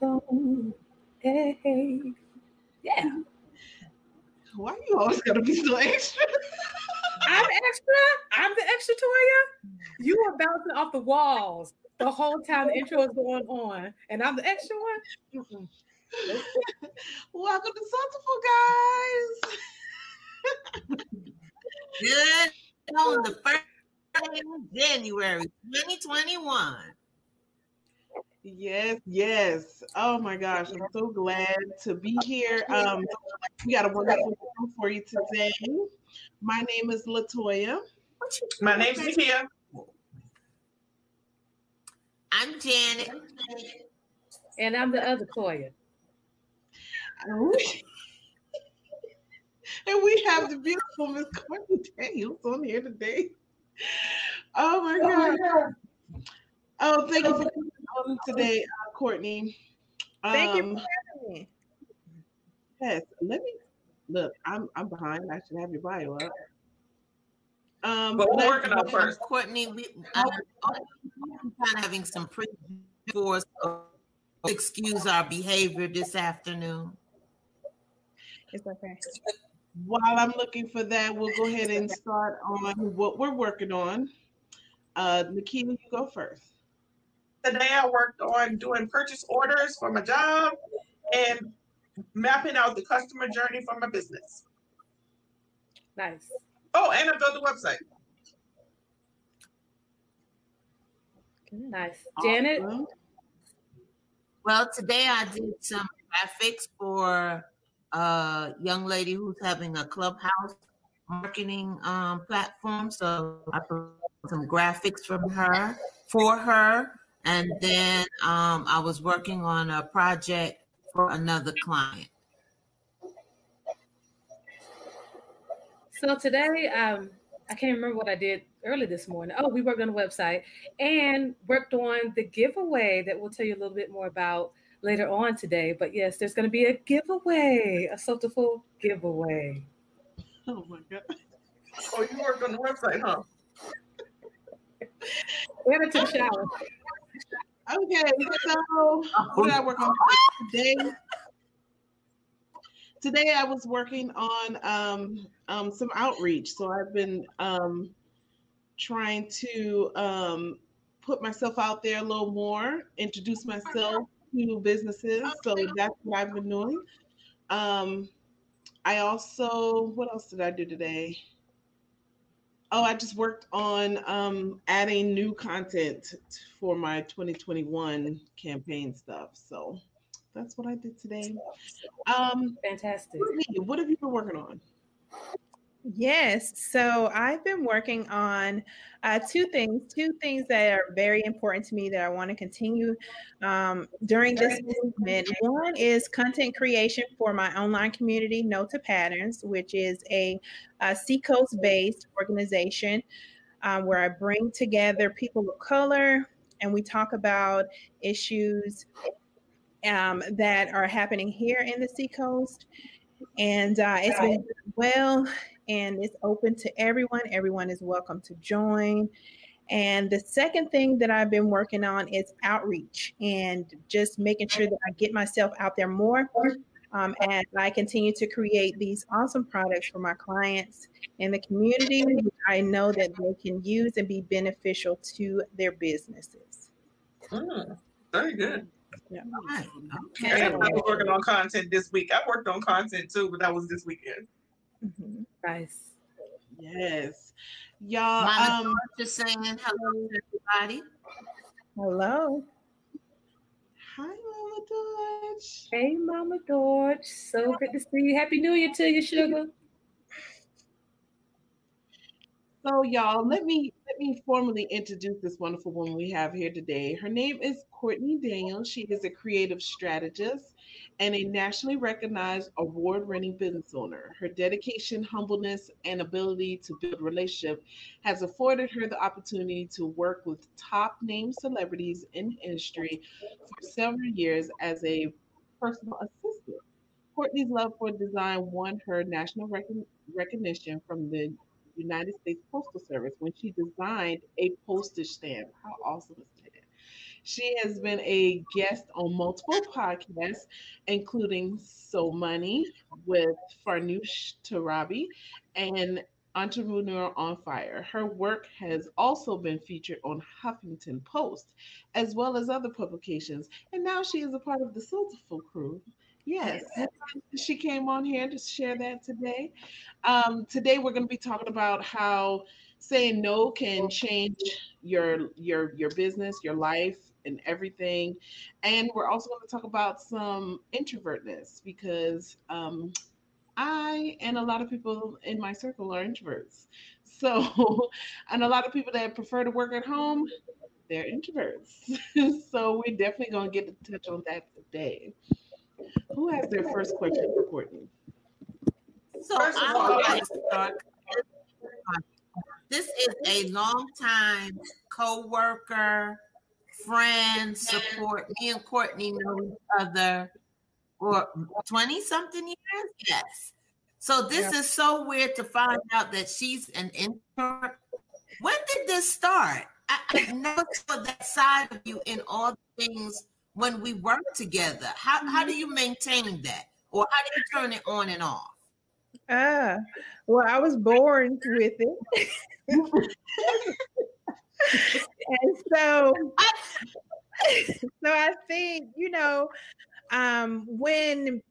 boom. Hey. Yeah. Why are you always gotta be so extra? I'm extra. I'm the extra Toya. You are bouncing off the walls the whole time the intro is going on, and I'm the extra one. Mm-mm. Welcome to Soulful guys. Good on the first day of January 2021. Yes, yes. Oh my gosh, I'm so glad to be here. Um, we got a wonderful show for you today. My name is Latoya. My name's Nakia. I'm Janet. And I'm the other Toya. and we have the beautiful Miss Courtney Daniels on here today. Oh my god. Oh, thank you for coming today, uh, Courtney. Thank you Um, for having me. Yes, let me look. I'm I'm behind. I should have your bio up. Um, But we're working on first. Courtney, we, I'm, I'm kind of having some pre for us. so Excuse our behavior this afternoon. It's okay. While I'm looking for that, we'll go ahead and start on what we're working on. Uh, Nikita, you go first. Today I worked on doing purchase orders for my job and mapping out the customer journey for my business. Nice. Oh, and I built a website. Nice. Janet, Awesome. Well, today I did some graphics for a young lady who's having a clubhouse marketing um, platform. So I put some graphics from her for her, and then um, I was working on a project for another client. So today, um, I can't remember what I did early this morning. Oh, we worked on the website and worked on the giveaway that we'll tell you a little bit more about later on today. But yes, there's going to be a giveaway, a Soulful giveaway. Oh my god. Oh, you worked on the website, huh? We're to the shower. Okay, so what did I work on today? Today I was working on um, um, some outreach. So I've been um, trying to um, put myself out there a little more, introduce myself to businesses. So that's what I've been doing. Um, I also, what else did I do today? Oh, I just worked on um, adding new content for my 2021 campaign stuff. So that's what I did today. Um, Fantastic. What have you been working on? Yes. So I've been working on uh, two things, two things that are very important to me that I want to continue um, during this movement. One is content creation for my online community, No to Patterns, which is a, a Seacoast based organization um, where I bring together people of color and we talk about issues um, that are happening here in the Seacoast. And uh, it's been well and it's open to everyone. Everyone is welcome to join. And the second thing that I've been working on is outreach and just making sure that I get myself out there more. Um, and I continue to create these awesome products for my clients in the community. which I know that they can use and be beneficial to their businesses. Hmm, very good. Yeah. Right. Okay. I was working on content this week. I worked on content too, but that was this weekend. Mhm. Nice. Yes, y'all. Mama Um, just saying hello to everybody. Hello. hi, Mama Dodge. Hey, Mama George. So good to see you. Happy New Year to you, sugar. So, y'all, let me let me formally introduce this wonderful woman we have here today. Her name is Courtney Daniels. She is a creative strategist and a nationally recognized award-winning business owner. Her dedication, humbleness, and ability to build relationship has afforded her the opportunity to work with top name celebrities in industry for several years as a personal assistant. Courtney's love for design won her national recon- recognition from the United States Postal Service when she designed a postage stamp. How awesome is? She has been a guest on multiple podcasts, including So Money with Farnoosh Torabi and Entrepreneur on Fire. Her work has also been featured on Huffington Post, as well as other publications. And now she is a part of the Soulful crew. Yes, she came on here to share that today. Um, today we're going to be talking about how saying no can change your your your business, your life, and everything. And we're also going to talk about some introvertness because um, I and a lot of people in my circle are introverts. So, and a lot of people that prefer to work at home, they're introverts. so, we're definitely going to get to touch on that today. Who has their first question for Courtney? So, I would like to. This is a long time co-worker, friend, support. Me and Courtney know each other for 20 something years. Yes. So this yeah. is so weird to find out that she's an introvert. When did this start? I, I never saw that side of you in all the things when we work together. How how do you maintain that? Or how do you turn it on and off? Ah, well, I was born with it. and so so I think, you know, um, when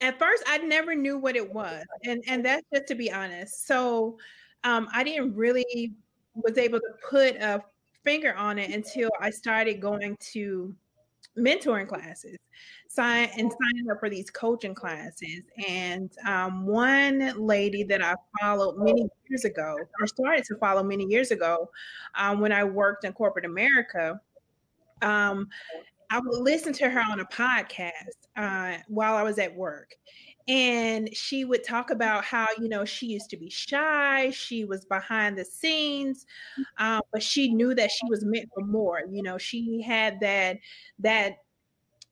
at first I never knew what it was, and and that's just to be honest. So um, I didn't really was able to put a finger on it until I started going to mentoring classes sign and signing up for these coaching classes and um, one lady that i followed many years ago or started to follow many years ago um, when i worked in corporate america um, I would listen to her on a podcast uh, while I was at work. And she would talk about how, you know, she used to be shy. She was behind the scenes, uh, but she knew that she was meant for more. You know, she had that, that,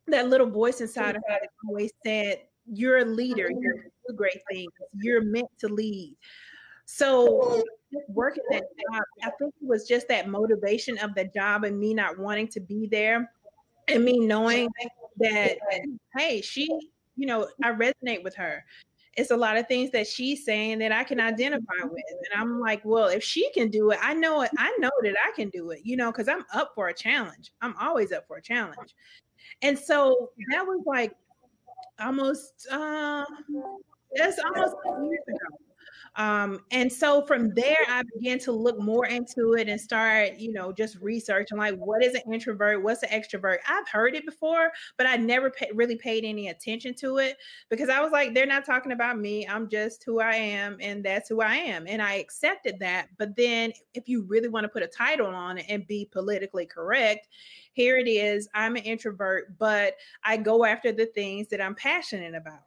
that little voice inside of her that always said, You're a leader. You're do great things. You're meant to lead. So working that job, I think it was just that motivation of the job and me not wanting to be there and me knowing that hey she you know i resonate with her. It's a lot of things that she's saying that i can identify with and i'm like well if she can do it i know it i know that i can do it you know because i'm up for a challenge. I'm always up for a challenge. And so that was like almost uh that's almost years ago um, and so from there, I began to look more into it and start, you know, just researching like what is an introvert, what's an extrovert. I've heard it before, but I never pay, really paid any attention to it because I was like, they're not talking about me. I'm just who I am, and that's who I am, and I accepted that. But then, if you really want to put a title on it and be politically correct, here it is. I'm an introvert, but I go after the things that I'm passionate about.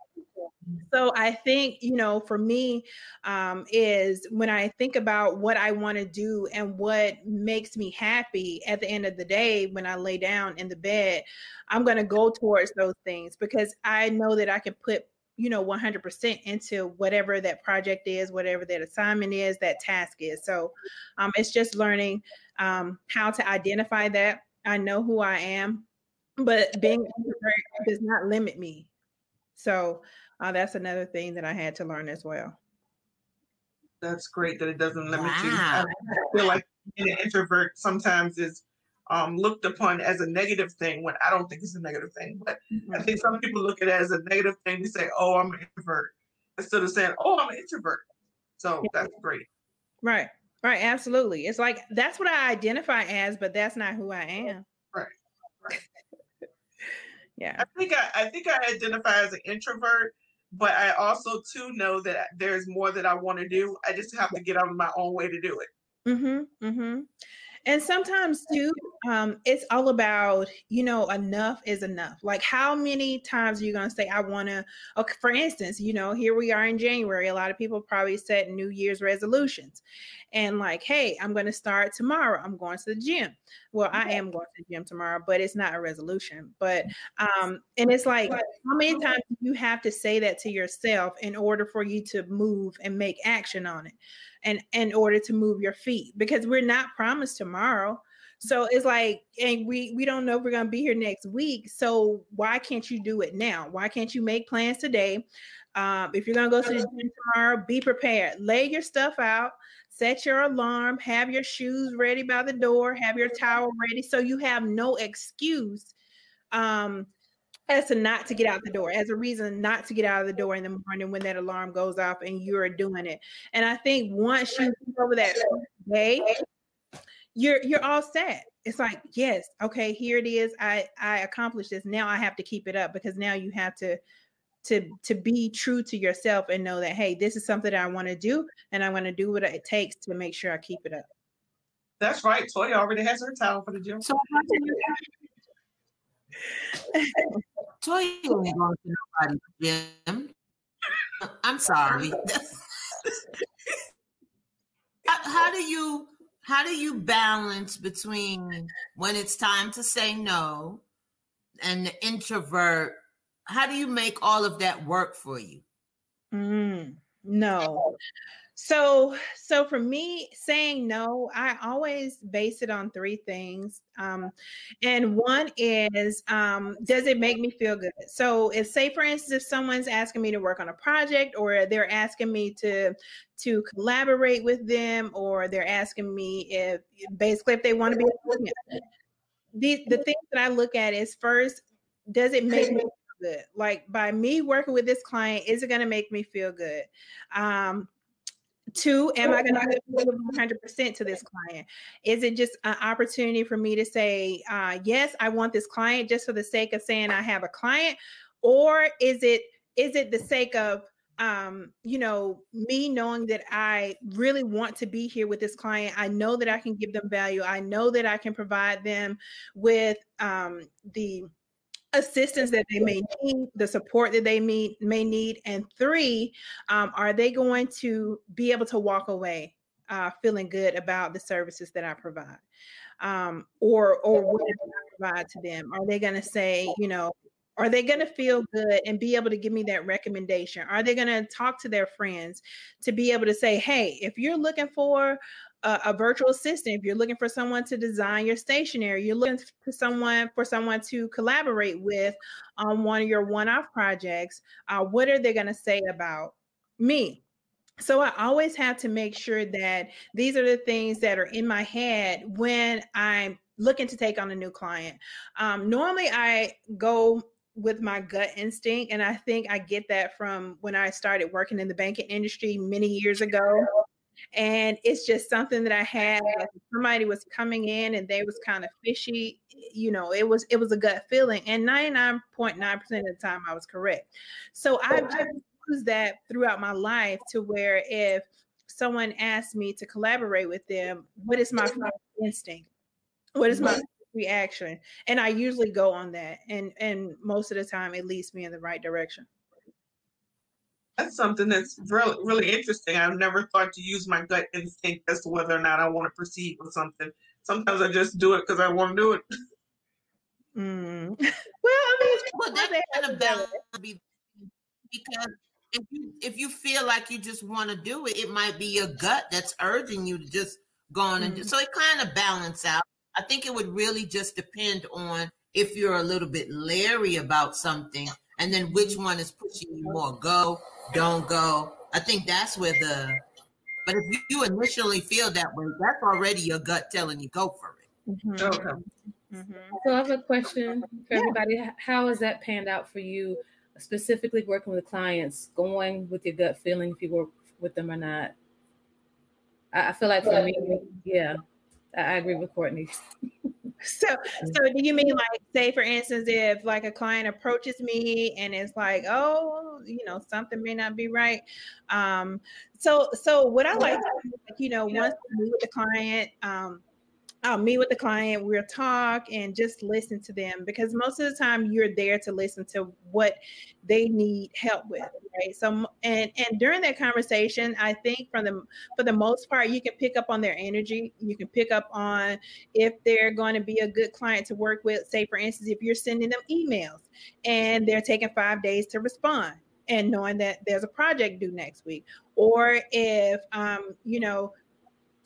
So I think, you know, for me, um, is when I think about what I want to do and what makes me happy at the end of the day when I lay down in the bed, I'm going to go towards those things because I know that I can put you know 100% into whatever that project is whatever that assignment is that task is. So um, it's just learning um, how to identify that. I know who i am but being does not limit me. So uh, that's another thing that I had to learn as well. That's great that it doesn't limit wow. you. I feel like being an introvert sometimes is um, looked upon as a negative thing when I don't think it's a negative thing. But mm-hmm. I think some people look at it as a negative thing. They say, "Oh, I'm an introvert," instead of saying, "Oh, I'm an introvert." So yeah. that's great. Right. Right. Absolutely. It's like that's what I identify as, but that's not who I am. Right. Right. yeah. I think I, I think I identify as an introvert but I also too know that there's more that I want to do. I just have to get out of my own way to do it. Mm-hmm. Mm-hmm. And sometimes too, um, it's all about, you know, enough is enough. Like how many times are you gonna say, I wanna okay, for instance, you know, here we are in January. A lot of people probably set New Year's resolutions and like, hey, I'm gonna start tomorrow. I'm going to the gym. Well, I am going to the gym tomorrow, but it's not a resolution. But um, and it's like how many times do you have to say that to yourself in order for you to move and make action on it? And in order to move your feet because we're not promised tomorrow So it's like, and we we don't know if we're gonna be here next week. So why can't you do it now? Why can't you make plans today? Um, if you're gonna go to the gym tomorrow, be prepared. Lay your stuff out. Set your alarm. Have your shoes ready by the door. Have your towel ready, so you have no excuse um, as to not to get out the door, as a reason not to get out of the door in the morning when that alarm goes off and you're doing it. And I think once you over that day, you're you're all set. It's like, yes, okay, here it is. I I accomplished this. Now I have to keep it up because now you have to to to be true to yourself and know that hey, this is something that I want to do and I'm going to do what it takes to make sure I keep it up. That's right. Toya already has her towel for the gym. So Toya ain't going to nobody's gym. I'm sorry. how, do you how do you balance between when it's time to say no and the introvert how do you make all of that work for you mm, no so so for me saying no i always base it on three things um, and one is um, does it make me feel good? So if say for instance if someone's asking me to work on a project or they're asking me to to collaborate with them or they're asking me if basically if they want to be the, the things that i look at is first does it make me feel good? Like by me working with this client is it going to make me feel good? Um Two, am I going to give 100% to this client? Is it just an opportunity for me to say, uh, yes, I want this client just for the sake of saying I have a client? Or is it is it the sake of um, you know, me knowing that I really want to be here with this client, I know that I can give them value. I know that I can provide them with um, the assistance that they may need, the support that they may, may need, and three, um, are they going to be able to walk away uh, feeling good about the services that I provide, um, or or what I provide to them? Are they going to say, you know, are they going to feel good and be able to give me that recommendation? Are they going to talk to their friends to be able to say, hey, if you're looking for a, a, virtual assistant, if you're looking for someone to design your stationery, you're looking for someone for someone to collaborate with on one of your one-off projects, uh, what are they going to say about me? So I always have to make sure that these are the things that are in my head when I'm looking to take on a new client. Um, normally, I go with my gut instinct, and I think I get that from when I started working in the banking industry many years ago and it's just something that I had. Like somebody was coming in and they was kind of fishy, you know. It was it was a gut feeling, and ninety nine point nine percent of the time I was correct. So oh, I've just used that throughout my life to where if someone asked me to collaborate with them, what is my instinct? What is my mm-hmm. reaction? And I usually go on that, and and most of the time it leads me in the right direction that's something that's really, really interesting. I've never thought to use my gut instinct as to whether or not I want to proceed with something. Sometimes I just do it because I want to do it. Mm. Well, I mean, but that kind of balance because if you if you feel like you just want to do it, it might be your gut that's urging you to just go on and do. Mm-hmm. So it kind of balance out. I think it would really just depend on if you're a little bit leery about something, and then which one is pushing you more. Go don't go. I think that's where the. But if you initially feel that way, that's already your gut telling you go for it. Mm-hmm. Okay. Mm-hmm. So I have a question for yeah. everybody. How has that panned out for you, specifically working with clients, going with your gut feeling if you work with them or not? I, I feel like for me, yeah, I, I agree with Courtney. So, so do you mean like, say, for instance, if like a client approaches me and it's like, oh, you know, something may not be right. Um, so, so what I like, to do, like you know, once I meet with the client, um, I'll meet with the client, we'll talk and just listen to them because most of the time you're there to listen to what they need help with, right? So and and during that conversation, I think from the for the most part, you can pick up on their energy. You can pick up on if they're going to be a good client to work with. Say, for instance, if you're sending them emails and they're taking five days to respond, and knowing that there's a project due next week, or if um, you know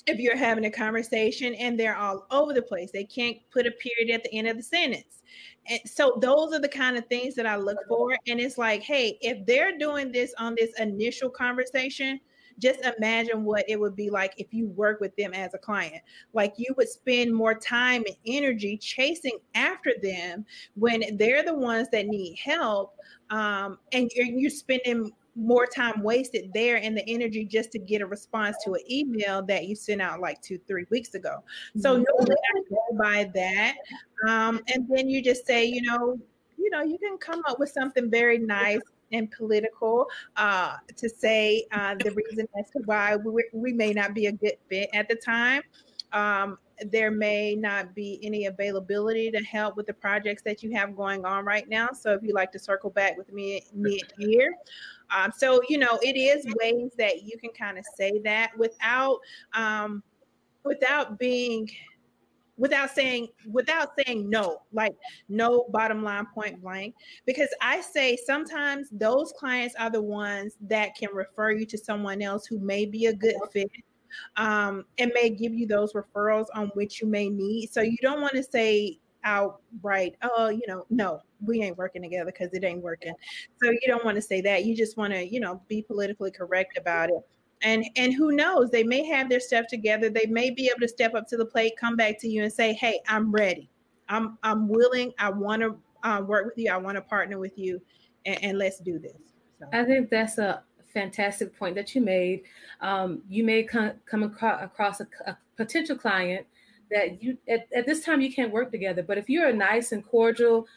if you're having a conversation and they're all over the place, they can't put a period at the end of the sentence. And so those are the kind of things that I look for. And it's like, hey, if they're doing this on this initial conversation, just imagine what it would be like if you work with them as a client. Like you would spend more time and energy chasing after them when they're the ones that need help. Um, and you're, you're spending more time wasted there and the energy just to get a response to an email that you sent out like two, three weeks ago. So mm-hmm. normally I go by that. Um, and then you just say, you know, you know, you can come up with something very nice and political uh, to say uh, the reason as to why we, we may not be a good fit at the time. Um, there may not be any availability to help with the projects that you have going on right now. So if you'd like to circle back with me mid-year. Um, so, you know, it is ways that you can kind of say that without um, without being without saying without saying no like no bottom line point blank because i say sometimes those clients are the ones that can refer you to someone else who may be a good fit um, and may give you those referrals on which you may need. So you don't want to say outright oh you know no we ain't working together because it ain't working. So you don't want to say that. You just want to you know be politically correct about it. And and who knows? They may have their stuff together. They may be able to step up to the plate come back to you and say hey i'm ready. I'm i'm willing. I want to uh, work with you. I want to partner with you and, and let's do this. So. i think that's a fantastic point that you made um, you may come, come across a, a potential client that you at, at this time you can't work together but if you're nice and cordial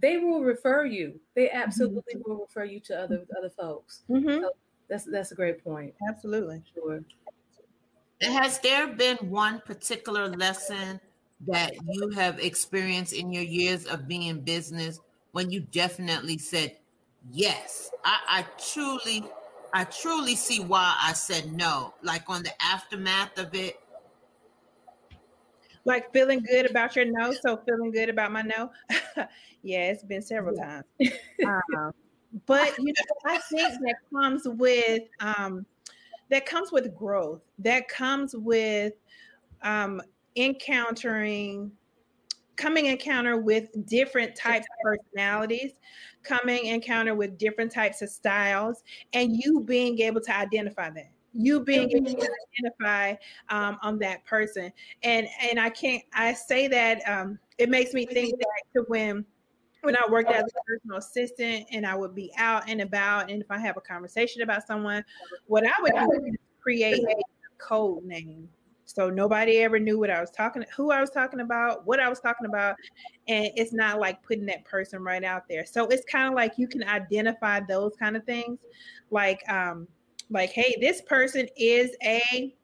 they will refer you they mm-hmm. absolutely mm-hmm. will refer you to other other folks mm-hmm. so that's that's a great point. Absolutely. Sure. Has there been one particular lesson that you have experienced in your years of being in business when you definitely said yes? I, I truly, I truly see why I said no. Like on the aftermath of it. Like feeling good about your no, so feeling good about my no. yeah, it's been several times. um, but you know, I think that comes with um, that comes with growth. That comes with um, encountering coming encounter with different types of personalities, coming encounter with different types of styles, and you being able to identify that. You being able to identify um, on that person, and and I can't. I say that um, it makes me think back to when when I worked as a personal assistant and I would be out and about, and if I have a conversation about someone, what I would do is create a code name. So nobody ever knew what I was talking, who I was talking about, what I was talking about, and it's not like putting that person right out there. So it's kind of like you can identify those kind of things, like um, like hey, this person is a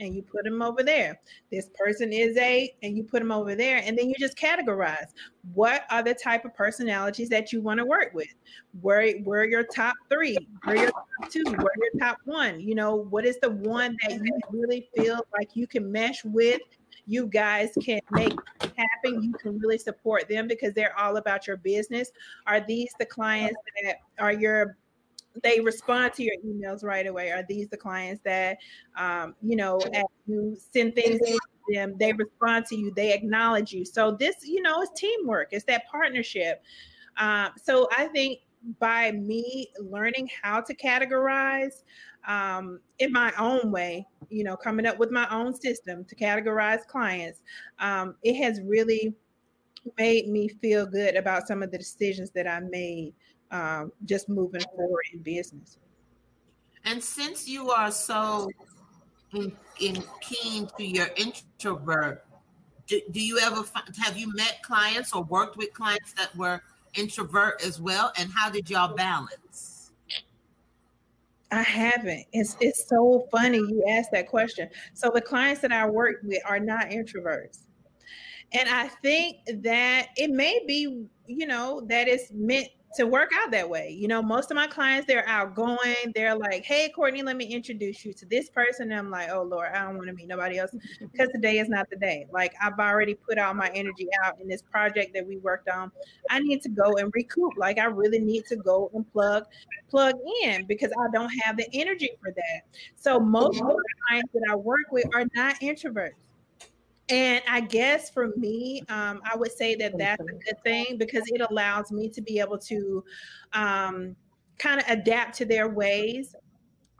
and you put them over there. This person is a, and you put them over there. And then you just categorize what are the type of personalities that you want to work with? Where, where are your top three? Where are your top two? Where are your top one? You know, what is the one that you mm-hmm. really feel like you can mesh with? You guys can make happen. You can really support them because they're all about your business. Are these the clients that are your they respond to your emails right away. Are these the clients that, um, you know, as you send things to them, they respond to you, they acknowledge you. So this, you know, is teamwork. It's that partnership. Um, so I think by me learning how to categorize um, in my own way, you know, coming up with my own system to categorize clients, um, it has really made me feel good about some of the decisions that I made um, just moving forward in business. And since you are so in, in keen to your introvert, do, do you ever have you met clients or worked with clients that were introvert as well? And how did y'all balance? I haven't. It's it's so funny you asked that question. So the clients that I work with are not introverts. And I think that it may be, you know, that it's meant to work out that way. You know, most of my clients they're outgoing. They're like, "Hey, Courtney, let me introduce you to this person." And I'm like, "Oh Lord, I don't want to meet nobody else because today is not the day." Like I've already put all my energy out in this project that we worked on. I need to go and recoup. Like I really need to go and plug plug in because I don't have the energy for that. So most of the clients that I work with are not introverts. And I guess for me, um, I would say that that's a good thing because it allows me to be able to um, kind of adapt to their ways.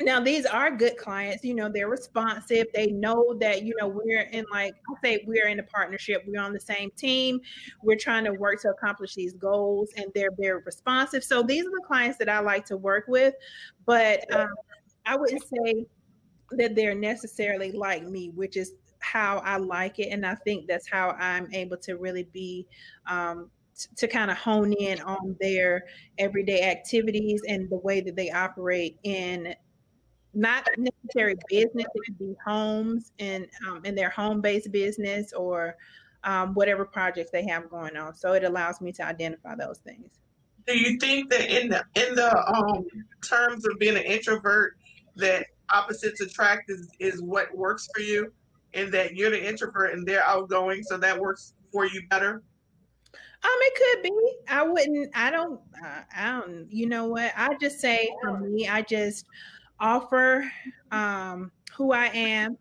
Now, these are good clients. You know, they're responsive. They know that, you know, we're in like, I say we're in a partnership. We're on the same team. We're trying to work to accomplish these goals and they're very responsive. So these are the clients that I like to work with. But um, I wouldn't say that they're necessarily like me, which is how I like it. And I think that's how I'm able to really be um, t- to kind of hone in on their everyday activities and the way that they operate in not necessary business. It could be homes and um, in their home based business or um, whatever projects they have going on. So it allows me to identify those things. Do you think that in the in the um, terms of being an introvert, that opposites attract is, is what works for you? And that you're the introvert and they're outgoing, so that works for you better? Um, it could be. I wouldn't. I don't. Uh, I don't. You know what? I just say for me, I just offer um, who I am,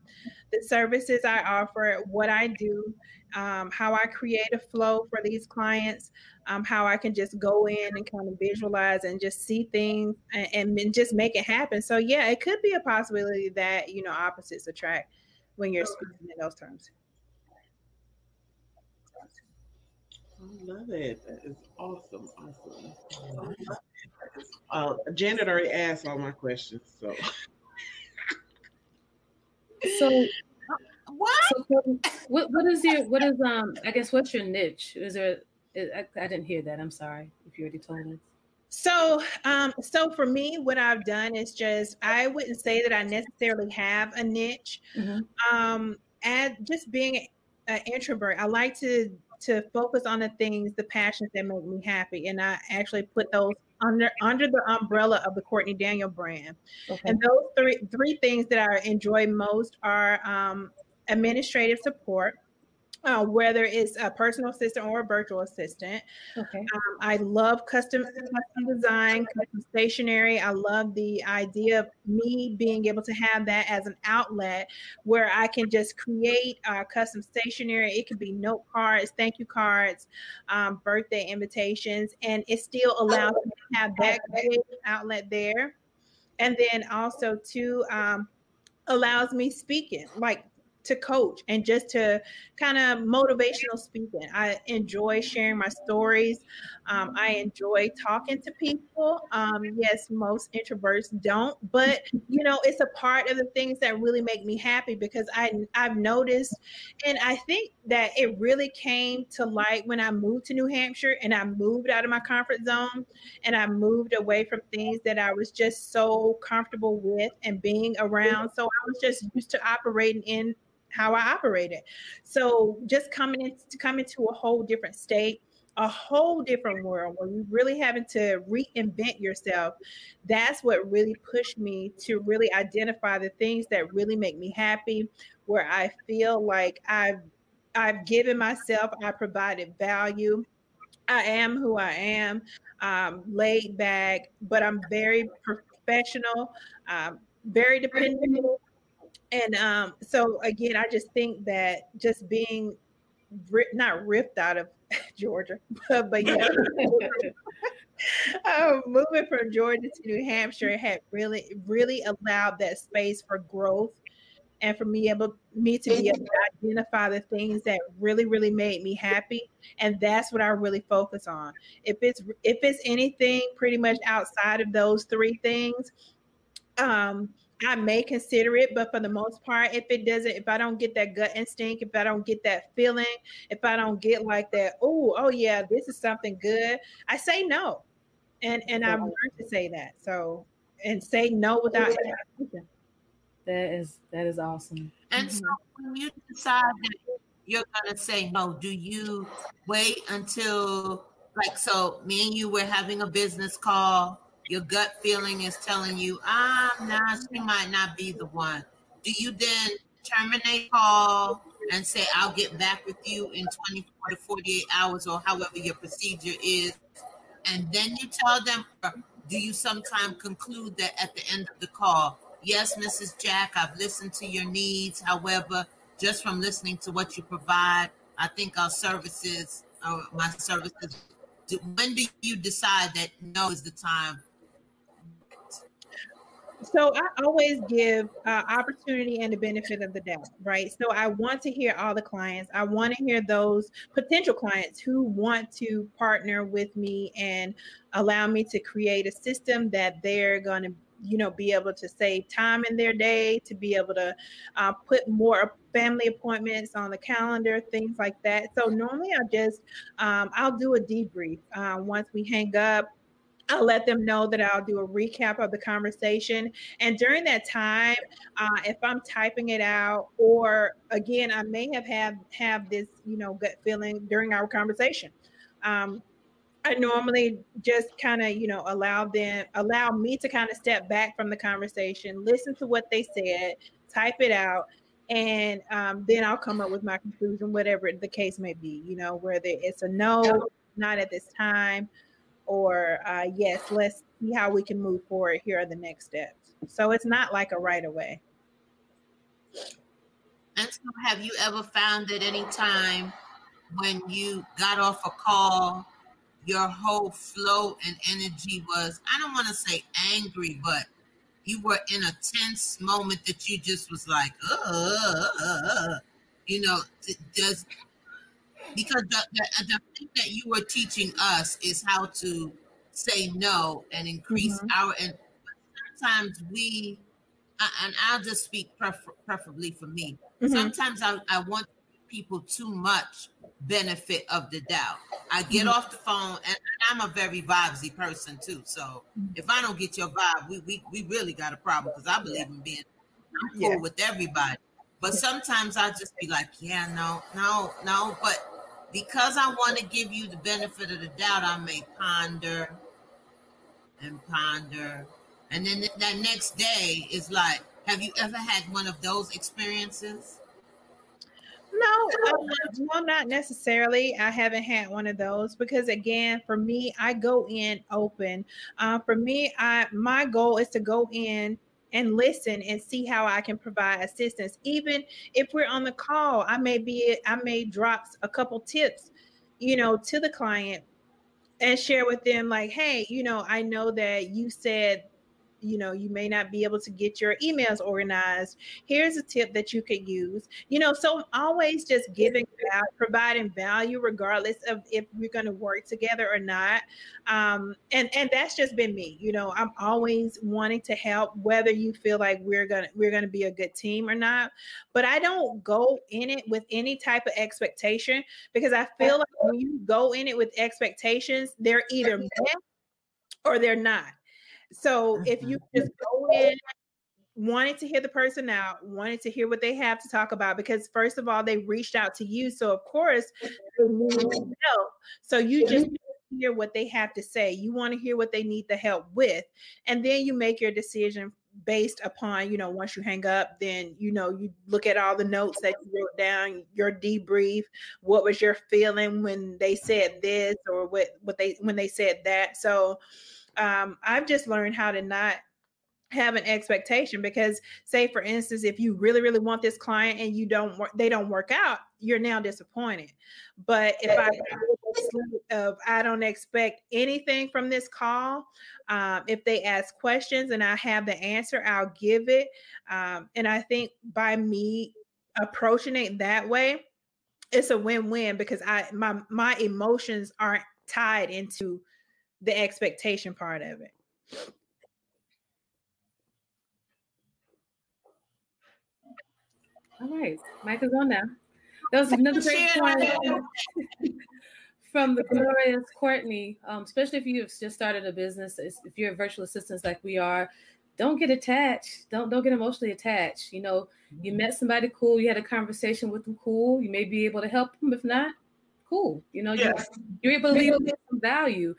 the services I offer, what I do, um, how I create a flow for these clients, um, how I can just go in and kind of visualize and just see things and, and just make it happen. So yeah, it could be a possibility that you know opposites attract when you're speaking in those terms. I love it. That is awesome. Awesome. Uh, Janet already asked all my questions, so. So, what? So, what? What is your? What is um? I guess what's your niche? Is there? I, I didn't hear that. I'm sorry if you already told us. So, um, so for me, what I've done is just I wouldn't say that I necessarily have a niche. Mm-hmm. Um, and just being an introvert, I like to to focus on the things, the passions that make me happy, and I actually put those under under the umbrella of the Courtney Daniel brand. Okay. And those three three things that I enjoy most are um, administrative support uh, whether it's a personal assistant or a virtual assistant. Okay. Um, I love custom custom design, custom stationery. I love the idea of me being able to have that as an outlet where I can just create uh, custom stationery. It could be note cards, thank you cards, um, birthday invitations, and it still allows me to have that outlet there. And then also to um, allows me speaking like to coach and just to kind of motivational speaking. I enjoy sharing my stories. Um, I enjoy talking to people. Um, yes, most introverts don't, but you know, it's a part of the things that really make me happy because I I've noticed, and I think that it really came to light when I moved to New Hampshire and I moved out of my comfort zone and I moved away from things that I was just so comfortable with and being around. So I was just used to operating in how I operated. So just coming into coming to a whole different state, a whole different world where you really having to reinvent yourself. That's what really pushed me to really identify the things that really make me happy, where I feel like I've I've given myself, I provided value. I am who I am, um, laid back, but I'm very professional, um, very dependable, and um, so again, I just think that just being not ripped out of Georgia, but, but yeah, uh, moving from Georgia to New Hampshire had really, really allowed that space for growth and for me able me to be able to identify the things that really really made me happy and that's what i really focus on. If it's if it's anything pretty much outside of those three things um I may consider it, but for the most part, if it doesn't, if I don't get that gut instinct, if I don't get that feeling, if I don't get like that, oh, oh yeah, this is something good, I say no. And and I've learned to say that. So and say no without that is that is awesome. And mm-hmm. so when you decide that you're gonna say no, do you wait until like so me and you were having a business call your gut feeling is telling you ah nah she might not be the one. Do you then terminate call and say i'll get back with you in 24 to 48 hours or however your procedure is? And then you tell them do you sometimes conclude that at the end of the call yes mrs jack i've listened to your needs. However just from listening to what you provide i think our services uh, my services when do you decide that no is the time so I always give uh, opportunity and the benefit of the doubt, right? So I want to hear all the clients. I want to hear those potential clients who want to partner with me and allow me to create a system that they're going to you know be able to save time in their day to be able to uh, put more family appointments on the calendar things like that so normally i just um, i'll do a debrief uh, once we hang up I'll let them know that I'll do a recap of the conversation. And during that time, uh, if I'm typing it out, or again, I may have have have this, you know, gut feeling during our conversation. Um, I normally just kind of, you know, allow them, allow me to kind of step back from the conversation, listen to what they said, type it out, and um, then I'll come up with my conclusion, whatever the case may be. You know, whether it's a no, not at this time or uh, yes, let's see how we can move forward. Here are the next steps. So it's not like a right away. And so, have you ever found that any time when you got off a call, your whole flow and energy was, I don't want to say angry, but you were in a tense moment that you just was like, uh, you know, does because the, the, the thing that you were teaching us is how to say no and increase mm-hmm. our and sometimes we and i'll just speak prefer, preferably for me mm-hmm. sometimes I, I want people too much benefit of the doubt i get mm-hmm. off the phone and i'm a very vibesy person too so mm-hmm. if i don't get your vibe we we, we really got a problem because i believe yeah. in being I'm cool yeah. with everybody but sometimes I just be like, yeah, no, no, no. But because I want to give you the benefit of the doubt, I may ponder and ponder. And then that next day is like, have you ever had one of those experiences? No, no, not necessarily. I haven't had one of those because, again, for me, I go in open. Uh, for me, I my goal is to go in and listen and see how I can provide assistance. Even if we're on the call, I may be I may drop a couple tips, you know, to the client and share with them like, hey, you know, I know that you said you know you may not be able to get your emails organized. Here's a tip that you could use. You know so always just giving out providing value regardless of if we're going to work together or not. Um and and that's just been me you know i'm always wanting to help whether you feel like we're gonna we're gonna be a good team or not. But i don't go in it with any type of expectation because i feel like when you go in it with expectations they're either met or they're not so if you mm-hmm. just go in wanting to hear the person out, wanted to hear what they have to talk about, because first of all, they reached out to you. So of course they need help. So you just hear what they have to say. You want to hear what they need the help with. And then you make your decision based upon, you know, once you hang up, then you know, you look at all the notes that you wrote down, your debrief, what was your feeling when they said this or what what they when they said that. So um, I've just learned how to not have an expectation because say for instance if you really really want this client and you don't work they don't work out you're now disappointed. But if i of i don't expect anything from this call um, if they ask questions and i have the answer i'll give it. Um, and i think by me approaching it that way it's a win-win because i my my emotions aren't tied into the expectation part of it. All right, Mike is on now. That was another great point from the glorious Courtney. Um, especially if you have just started a business, if you're a virtual assistant like we are, don't get attached. Don't don't get emotionally attached. You know, you met somebody cool, you had a conversation with them cool. You may be able to help them. If not, cool. You know, Yes. you're, you're able to leave them some value.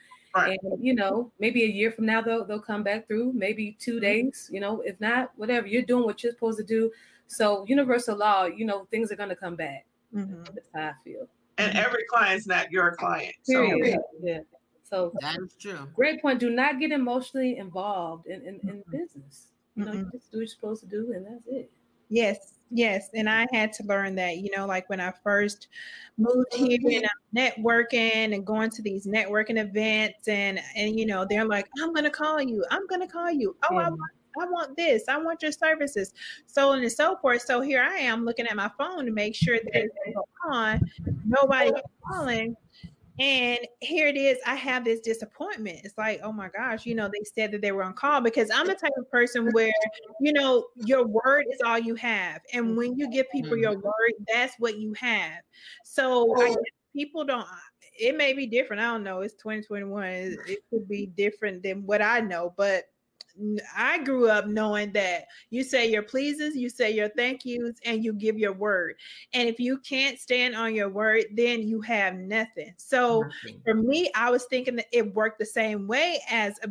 Right. And you know, maybe a year from now they'll they'll come back through, maybe two Mm-hmm. days, you know, if not, whatever. You're doing what you're supposed to do. So universal law, you know, things are gonna come back. Mhm. That's how I feel. And every client's not your client. So Period. Yeah. So That is true. great point. Do not get emotionally involved in, in, in Mhm. business. You know, you Mhm. just do what you're supposed to do and that's it. Yes, yes. And I had to learn that, you know, like when I first moved oh, here and I'm networking and going to these networking events and and you know, they're like, I'm gonna call you, I'm gonna call you. Oh, I mm-hmm. want I want this, I want your services, so on and so forth. So here I am looking at my phone to make sure that it's on, nobody calling. And here it is. I have this disappointment. It's like, oh my gosh, you know, they said that they were on call because I'm the type of person where, you know, your word is all you have. And when you give people your mm-hmm. word, that's what you have. So I people don't, it may be different. I don't know. It's 2021. It, it could be different than what I know, but I grew up knowing that you say your pleases, you say your thank yous, and you give your word. And if you can't stand on your word, then you have nothing. So Nothing. for me, I was thinking that it worked the same way as a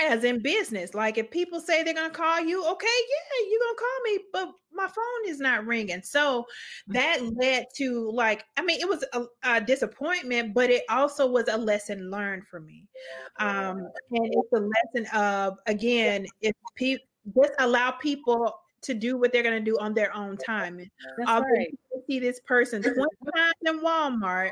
as in business. Like if people say they're gonna call you, okay, yeah, you're gonna call me, but my phone is not ringing. So that led to like, I mean, it was a, a disappointment, but it also was a lesson learned for me. Um, and it's a lesson of again, if people just allow people to do what they're gonna do on their own time. That's I'll right. see this person 20 times in Walmart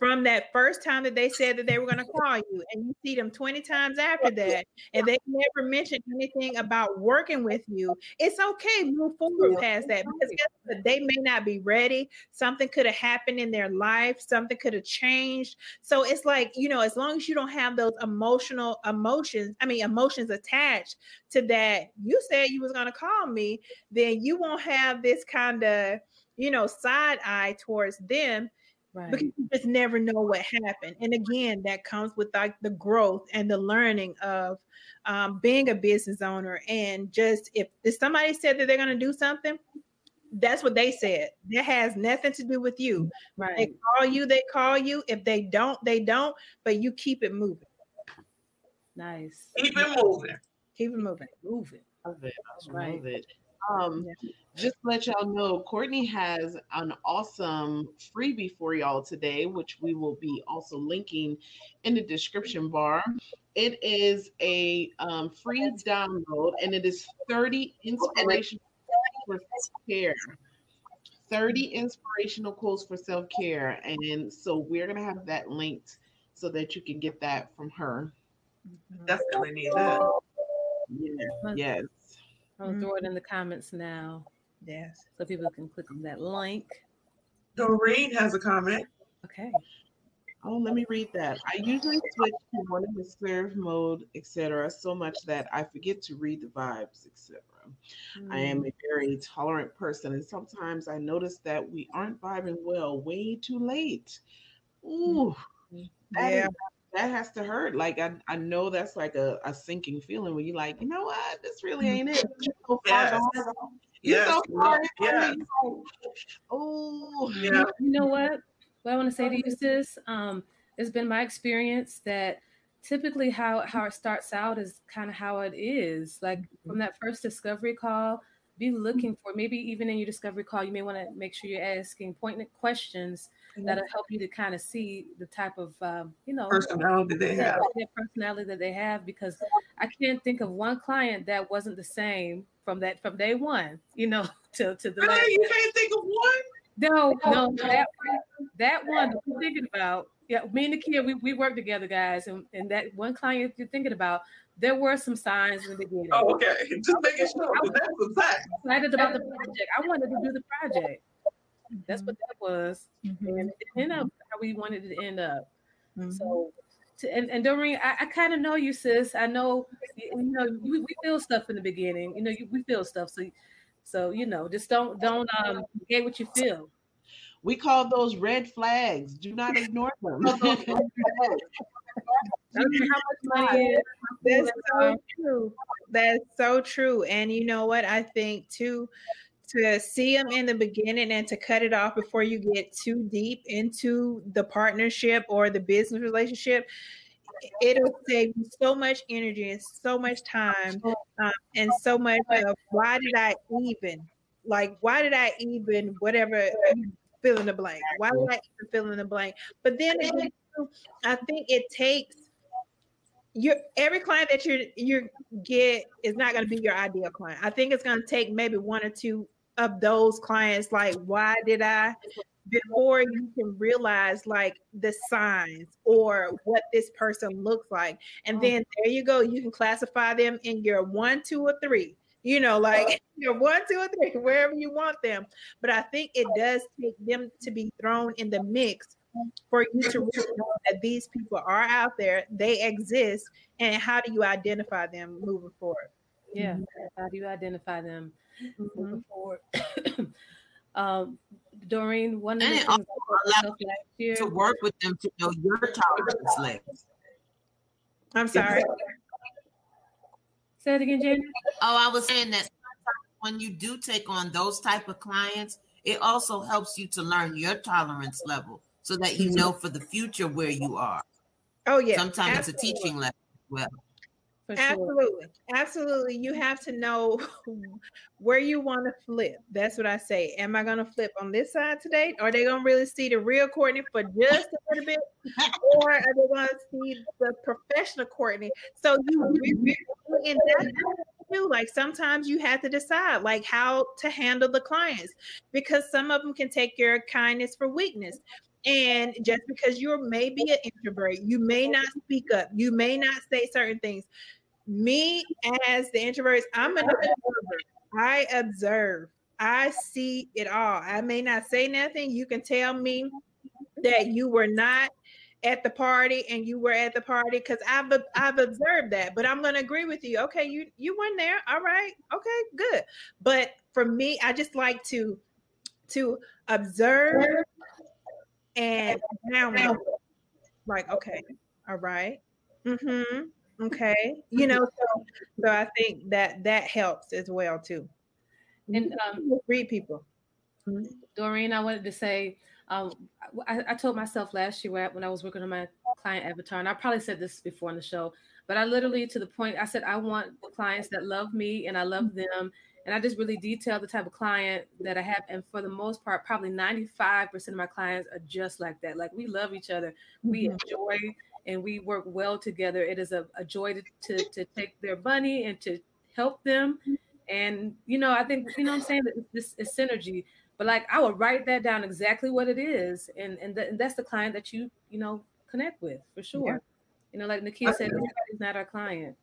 from that first time that they said that they were going to call you, and you see them 20 times after that, and they never mentioned anything about working with you. It's okay, move forward past that because guess they may not be ready. Something could have happened in their life, something could have changed. So it's like, you know, as long as you don't have those emotional emotions, I mean, emotions attached to that, you said you was going to call me, then you won't have this kind of, you know, side eye towards them Right. because you just never know what happened. And again, that comes with like the growth and the learning of um, being a business owner. And just if, if somebody said that they're going to do something, that's what they said. That has nothing to do with you. Right. They call you, they call you. If they don't, they don't. But you keep it moving. Nice. keep it moving. Keep it moving. Move it. Love it. right. Love it. Um, just to let y'all know, Courtney has an awesome freebie for y'all today, which we will be also linking in the description bar. It is a um, free download, and it is 30 inspirational for self-care. 30 inspirational quotes for self-care. And so we're gonna have that linked so that you can get that from her. Definitely need that. Yeah. Yes. I'll throw it in the mm-hmm. comments now Yes. so people can click on that link. Doreen has a comment. Okay. Oh, let me read that. I usually switch to one of the serve mode, etc., so much that I forget to read the vibes, etc. I am mm. a very tolerant person, and sometimes I notice that we aren't vibing well way too late. Mm. Ooh, that, Yeah. Is- that has to hurt. Like I, I know that's like a, a sinking feeling when you're like, you know what, this really ain't it. You're so far Yes. gone. Yes. so far Yes. Oh, Yeah. You know what? What I want to say to you, sis, um, it's been my experience that typically how how it starts out is kind of how it is. Like from that first discovery call, be looking for maybe even in your discovery call, you may want to make sure you're asking poignant questions that'll help you to kind of see the type of um, you know Personality they have. their personality that they have because I can't think of one client that wasn't the same from that from day one, you know, to to the last. Really? You can't think of one? No, no, that that one that you're thinking about. Yeah, me and the kid, we, we work together, guys, and, and that one client you're thinking about, there were some signs in the beginning. Oh, okay. Just making sure. 'cause That's a fact. excited about the project. I wanted to do the project. That's what that was, Mhm. and it didn't up how we wanted it to end up. Mhm. So, to, and, and Doreen, I, I kind of know you, sis. I know, you you know, we, we feel stuff in the beginning. You know, you, we feel stuff. So, so you know, just don't don't um get what you feel. we call those red flags. Do not ignore them. I don't care how much money. That's so true. That's so true. And you know what? I think too, to see them in the beginning and to cut it off before you get too deep into the partnership or the business relationship it'll save you so much energy and so much time um, and so much of why did I even like why did I even whatever fill in the blank why did I even fill in the blank but then I think it takes your every client that you you get is not going to be your ideal client. I think it's going to take maybe one or two of those clients. Like, why did I? Before you can realize like the signs or what this person looks like, and mm. then there you go. You can classify them in your one, two, or three. You know, like your one, two, or three, wherever you want them. But I think it does take them to be thrown in the mix for you to really know that these people are out there, they exist, and how do you identify them moving forward? Yeah, mm-hmm. how do you identify them mm-hmm. moving forward? um, Doreen, one of the things last year to work with them to know your tolerance levels. I'm sorry. Say it again, Jane. Oh, I was saying that when you do take on those type of clients, it also helps you to learn your tolerance level so that you mm-hmm. know for the future where you are. Oh yeah. Sometimes Absolutely. it's a teaching lesson well. Absolutely. Absolutely. You have to know where you want to flip. That's what I say. Am I going to flip on this side today? Are they going to really see the real Courtney for just a little bit? or are they going to see the professional Courtney? So you in that too. Like sometimes you have to decide like how to handle the clients because some of them can take your kindness for weakness. And just because you're maybe an introvert, you may not speak up, you may not say certain things. Me as the introvert, I'm an observer. I observe. I see it all. I may not say nothing. You can tell me that you were not at the party and you were at the party because I've I've observed that. But I'm gonna agree with you. Okay, you you weren't there. All right. Okay, good. But for me, I just like to to observe and now like okay all right mm-hmm okay you know so so i think that that helps as well too and um read people mm-hmm. doreen i wanted to say um I, I told myself last year when i was working on my client avatar and i probably said this before on the show but i literally to the point i said i want clients that love me and i love mm-hmm. them and I just really detail the type of client that I have. And for the most part, probably 95% of my clients are just like that. Like we love each other, we mm-hmm. enjoy and we work well together. It is a, a joy to, to, to, take their money and to help them. And, you know, I think, you know I'm saying? This is synergy. But like I would write that down exactly what it is. And, and, and that's the client that you, you know, connect with for sure. Yeah. You know, like Nakia said, everybody's not our client.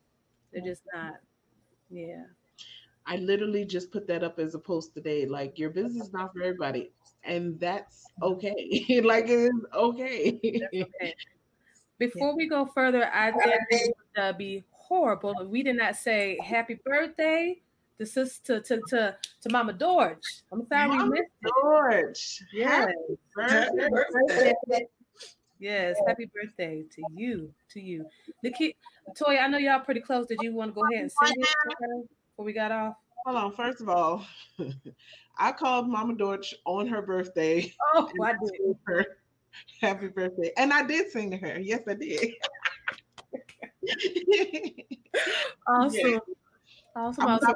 They're just not. Yeah. I literally just put that up as a post today. Like your business is not for everybody, and that's mm-hmm. okay. like it is okay. okay. Before we go further, I think it would uh, be horrible if we did not say happy birthday to sister to to to Mama Dorch. I'm sorry Mama we missed Dorch. Yes. Happy birthday. Yes, happy birthday to you, to you. Nikki, Toya, I know y'all pretty close. Did you want to go ahead and sing it? before we got off? Hold on. First of all, I called Mama Dorch on her birthday. Oh, I did. Her happy birthday. And I did sing to her. Yes, I did. awesome. Yeah. Awesome. I'm awesome.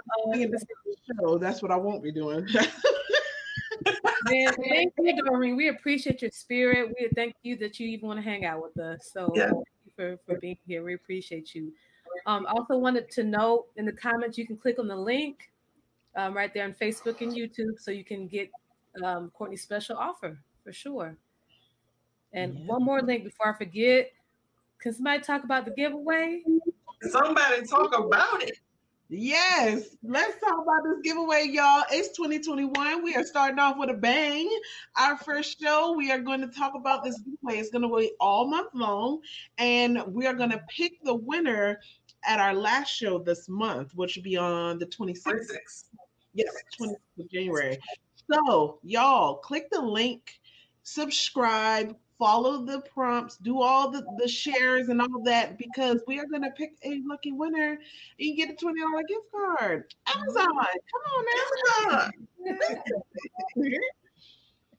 show. That's what I won't be doing. Man, thank you, Doreen. We appreciate your spirit. We thank you that you even want to hang out with us. So yeah. thank you for, for being here. We appreciate you. Um, also wanted to note in the comments, you can click on the link um, right there on Facebook and YouTube so you can get um, Courtney's special offer for sure. And yeah. one more link before I forget. Can somebody talk about the giveaway? Somebody talk about it. Yes, let's talk about this giveaway, y'all. It's 2021. We are starting off with a bang. Our first show, we are going to talk about this giveaway. It's going to be all month long, and we are going to pick the winner at our last show this month, which will be on the 26th. 26th. Yes, 26th of January. So, y'all, click the link, subscribe, follow the prompts, do all the, the shares and all that because we are going to pick a lucky winner. And you get a $20 gift card. Amazon, come on, Amazon.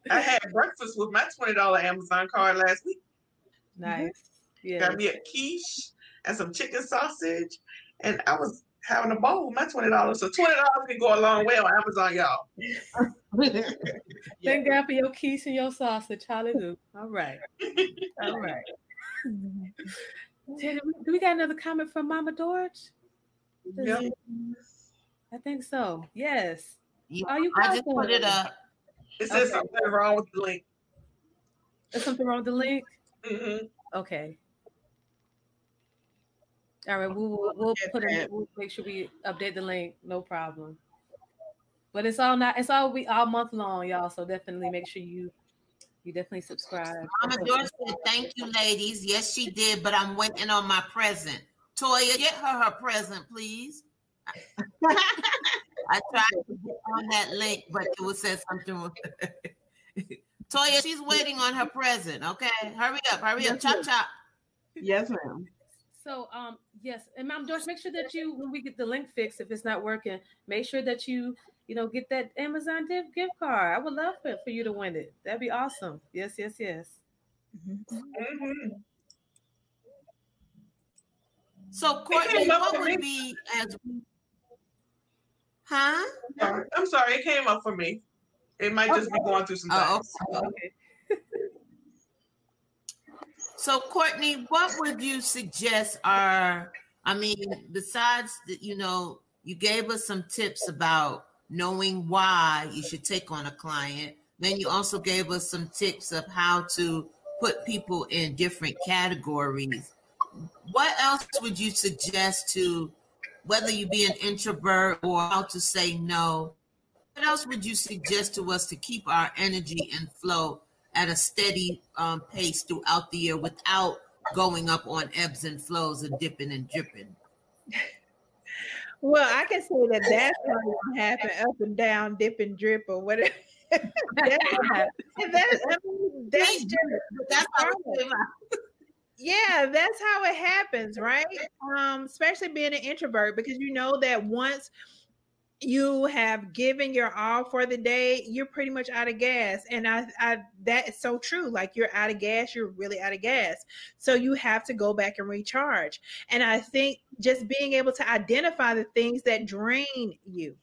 I had breakfast with my twenty dollar Amazon card last week. Nice. Yeah. Got me a quiche and some chicken sausage, and I was having a bowl with my twenty dollars. So twenty dollars can go a long way on Amazon, y'all. Thank God for your quiche and your sausage. Hallelujah. All right. All right. Do we got another comment from Mama George? Yep. I think so. Yes. Yeah, Oh, you I got just put it up. It says Okay. something wrong with the link. There's something wrong with the link. Mhm. Okay. All right, we'll we'll, we'll put it. We'll make sure we update the link. No problem. But it's all not. It's all we all month long, y'all. So definitely make sure you you definitely subscribe. Mama George said, "Thank you, ladies. Yes, she did, but I'm waiting on my present. Toya, get her her present, please." I tried to get on that link, but it was said something. with- Toya, she's waiting on her present. Okay, hurry up, hurry up, chop chop. yes, ma'am. So um yes, and Mom George, make sure that you when we get the link fixed, if it's not working, make sure that you you know get that Amazon gift gift card. I would love for, for you to win it. That'd be awesome. Yes, yes, yes. Mhm. So, Courtney, came up what for would me. be as huh? I'm sorry, it came up for me. It might just be going through some Oh, things. Okay. So, Courtney, what would you suggest are, I mean, besides that, you know, you gave us some tips about knowing why you should take on a client. Then you also gave us some tips of how to put people in different categories. What else would you suggest to, whether you be an introvert or how to say no? What else would you suggest to us to keep our energy and flow at a steady um, pace throughout the year without going up on ebbs and flows and dipping and dripping. Well, I can say that that's going to happen up and down, dip and drip or whatever. that's, that's, I mean, that's just That's how it part of it. came out. yeah that's how it happens right um especially being an introvert because you know that once you have given your all for the day you're pretty much out of gas. And i i that is so true like you're out of gas you're really out of gas. So you have to go back and recharge. And i think just being able to identify the things that drain you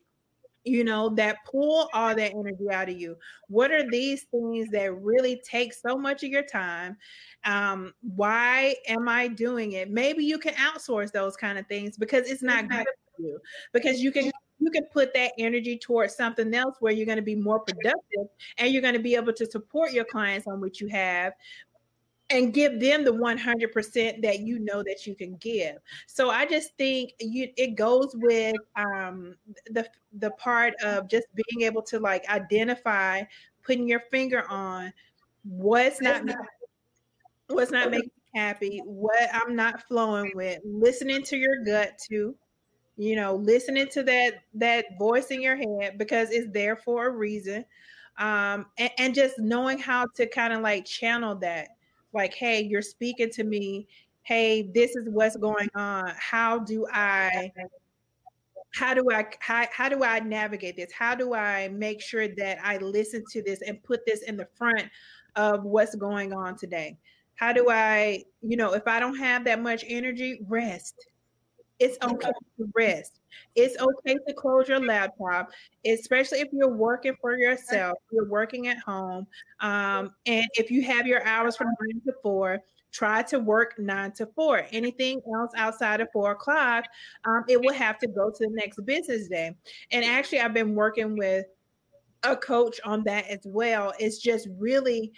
you know that pull all that energy out of you. What are these things that really take so much of your time? Um why am i doing it? Maybe you can outsource those kind of things because it's not good for you because you can you can put that energy towards something else where you're going to be more productive and you're going to be able to support your clients on what you have and give them the 100% that you know that you can give. So i just think you it goes with um the the part of just being able to like identify putting your finger on what's not what's not making me happy, what I'm not flowing with, listening to your gut too, you know, listening to that that voice in your head because it's there for a reason. Um, and, and just knowing how to kind of like channel that, like, hey, you're speaking to me. Hey, this is what's going on. How do I how do I how, how do I navigate this? How do I make sure that I listen to this and put this in the front of what's going on today? How do I, you know, if I don't have that much energy, rest. It's okay to rest. It's okay to close your laptop, especially if you're working for yourself, you're working at home. Um, and if you have your hours from nine to four, try to work nine to four. Anything else outside of four o'clock, um, it will have to go to the next business day. And actually, I've been working with a coach on that as well. It's just really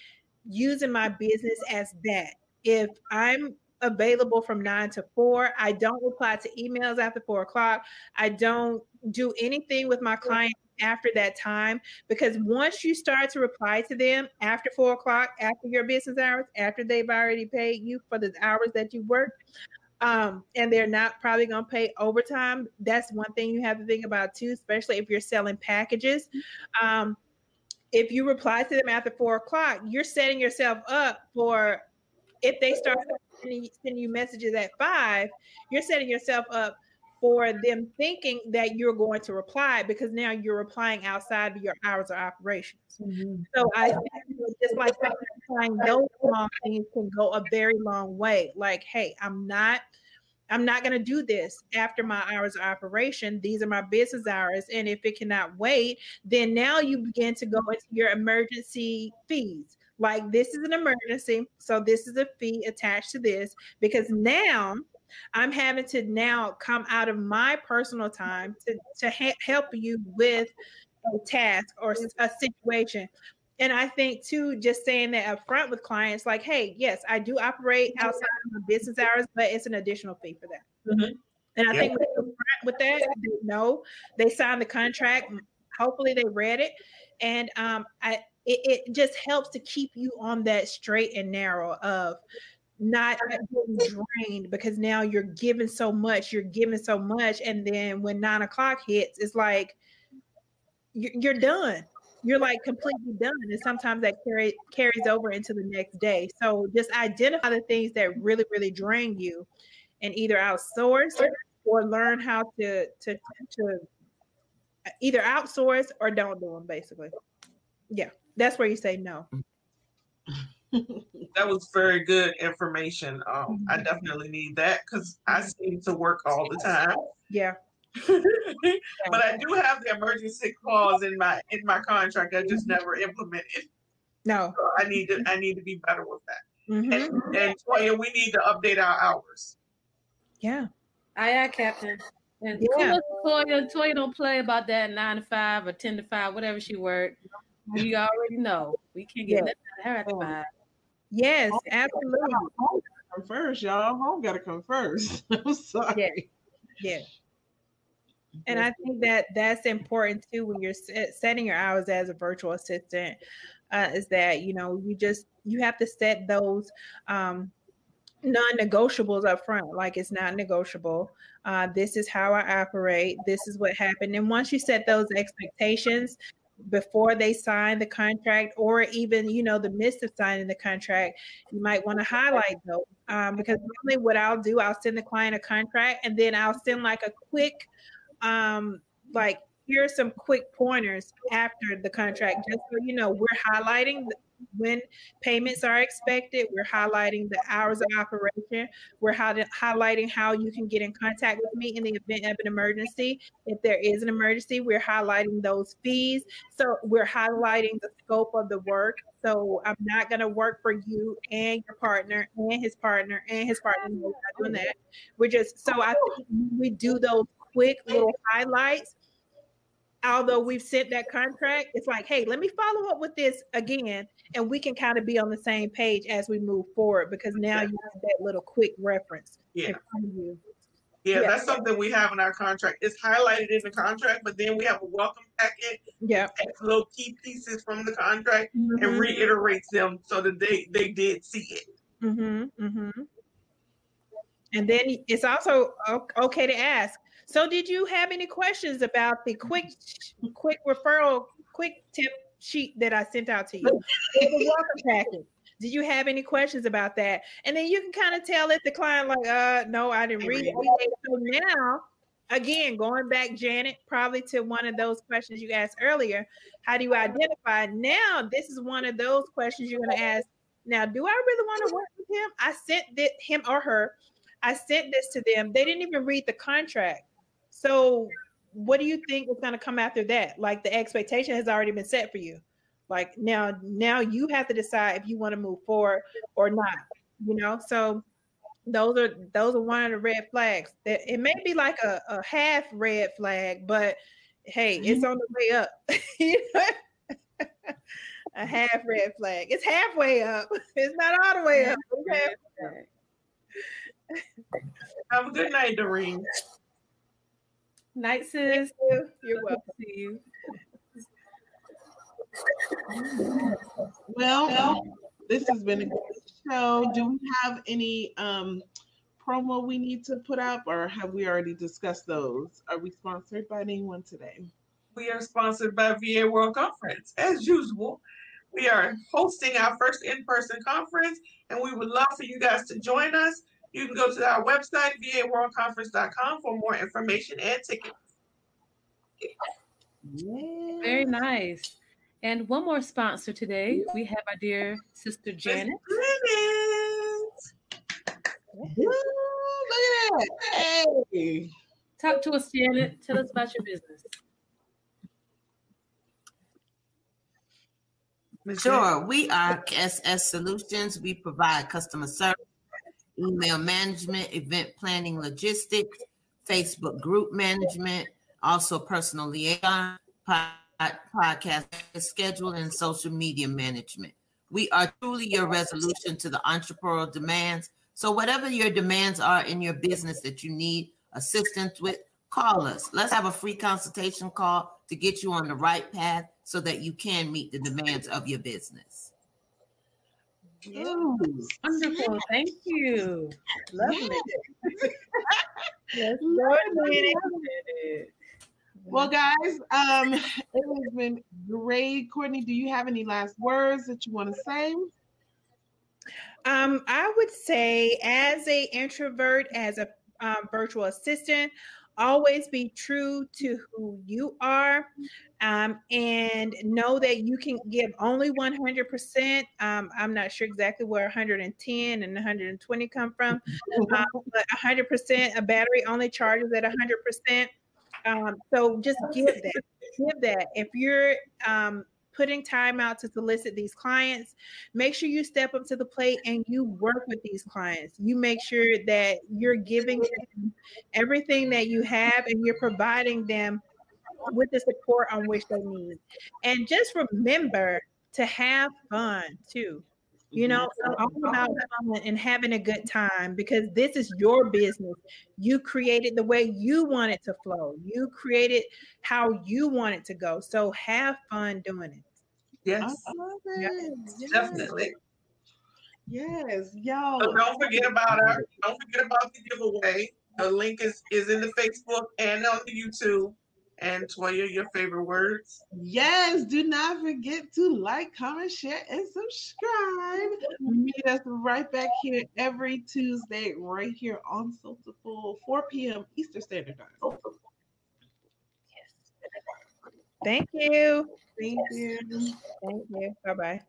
using my business as that. If I'm available from nine to four, I don't reply to emails after four o'clock. I don't do anything with my clients after that time because once you start to reply to them after four o'clock, after your business hours, after they've already paid you for the hours that you worked, um, and they're not probably going to pay overtime. That's one thing you have to think about too, especially if you're selling packages. Um, if you reply to them after four o'clock, you're setting yourself up for if they start sending, sending you messages at five, you're setting yourself up for them thinking that you're going to reply because now you're replying outside of your hours of operations. Mm-hmm. So I just like applying those small things can go a very long way. Like, hey, I'm not I'm not going to do this after my hours of operation. These are my business hours. And if it cannot wait, then now you begin to go into your emergency fees. Like, this is an emergency. So, this is a fee attached to this because now I'm having to now come out of my personal time to, to ha- help you with a task or a situation and I think too, just saying that up front with clients, like, hey, yes, I do operate outside of my business hours, but it's an additional fee for that. Mm-hmm. And I think with, with that, they know they signed the contract. Hopefully, they read it, and um, I it, it just helps to keep you on that straight and narrow of not getting drained because now you're giving so much, you're giving so much, and then when nine o'clock hits, it's like you're done. You're like completely done and sometimes that carry, carries over into the next day. So just identify the things that really really drain you and either outsource or learn how to to to either outsource or don't do them basically yeah that's where you say no that was very good information um, i mm-hmm. definitely need that because i seem to work all the time yeah but I do have the emergency clause in my in my contract. I just never implemented. No, so I need to I need to be better with that. Mm-hmm. And, and Toya, we need to update our hours. Yeah. Aye, aye, Captain. And yeah. Toya, Toya don't play about that nine to five or ten to five, whatever she worked. We already know we can't get yeah. nothing out of her at five. Yes, absolutely. Home come first, y'all. Home gotta come first. I'm sorry. Yeah. yeah. And I think that that's important too when you're setting your hours as a virtual assistant. Uh, is that you know you just you have to set those um, non-negotiables up front. Like it's not negotiable. Uh, this is how I operate. This is what happened. And once you set those expectations before they sign the contract, or even you know the midst of signing the contract, you might want to highlight those um, because normally what I'll do, I'll send the client a contract, and then I'll send like a quick um, like here are some quick pointers after the contract, just so you know, we're highlighting when payments are expected. We're highlighting the hours of operation. We're highlighting how you can get in contact with me in the event of an emergency. If there is an emergency, we're highlighting those fees. So we're highlighting the scope of the work. So I'm not going to work for you and your partner and his partner and his partner. We're not doing that. We're just so I think we do those quick little highlights. Although we've sent that contract, it's like, hey, let me follow up with this again, and we can kind of be on the same page as we move forward because now you have that little quick reference. Yeah. Yeah, yeah, that's something we have in our contract. It's highlighted in the contract, but then we have a welcome packet. Yeah, little key pieces from the contract mm-hmm. and reiterates them so that they they did see it. Mm-hmm. Mm-hmm. And then it's also okay to ask, so, did you have any questions about the quick, quick referral, quick tip sheet that I sent out to you? welcome packet. Did you have any questions about that? And then you can kind of tell if the client like, uh, no, I didn't read it. So now, again, going back, Janet, probably to one of those questions you asked earlier. How do you identify? Now, this is one of those questions you're going to ask. Now, do I really want to work with him? I sent him or her. I sent this to them. They didn't even read the contract. So, what do you think is going to come after that? Like the expectation has already been set for you. Like now, now you have to decide if you want to move forward or not. You know, so those are those are one of the red flags. That it may be like a, a half red flag, but hey, mm-hmm. it's on the way up. a half red flag. It's halfway up. It's not all the way up. Have a good night, Doreen. Night, sis. You. You're welcome. See you. Well, this has been a good show. Do we have any um, promo we need to put up, or have we already discussed those? Are we sponsored by anyone today? We are sponsored by VA World Conference. As usual, we are hosting our first in person conference, and we would love for you guys to join us. You can go to our website, vaworldconference.com, for more information and tickets. Yeah. Very nice. And one more sponsor today. We have our dear sister Janet. Ooh, look at that. Hey. Talk to us, Janet. Tell us about your business. Sure. We are SS Solutions. We provide customer service, email management, event planning, logistics, Facebook group management, also personal liaison, podcast schedule, and social media management. We are truly your resolution to the entrepreneurial demands. So, whatever your demands are in your business that you need assistance with, call us. Let's have a free consultation call to get you on the right path so that you can meet the demands of your business. Ooh, wonderful. Thank you. Lovely. yes, well, guys, um, it has been great. Courtney, do you have any last words that you want to say? Um, I would say, as a introvert, as a um, virtual assistant, always be true to who you are um, and know that you can give only 100% um, i'm not sure exactly where 110 and 120 come from um, but 100% a battery only charges at 100% um, so just give that give that. If you're um, putting time out to solicit these clients, make sure you step up to the plate and you work with these clients. You make sure that you're giving them everything that you have and you're providing them with the support on which they need. And just remember to have fun too. You mm-hmm. know, it's all about fun and having a good time because this is your business. You created the way you want it to flow. You created how you want it to go. So have fun doing it. Yes. It. Yes. Definitely. Yes, y'all. So don't forget about our don't forget about the giveaway. The link is is in the Facebook and on the YouTube. And Toya, your favorite words? Yes, do not forget to like, comment, share, and subscribe. Meet us right back here every Tuesday, right here on Soulful, 4 p.m. Eastern Standard Time. Yes. Thank you. Thank you. Thank you. Bye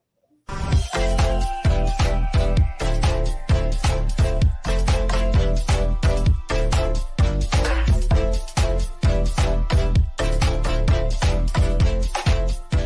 bye.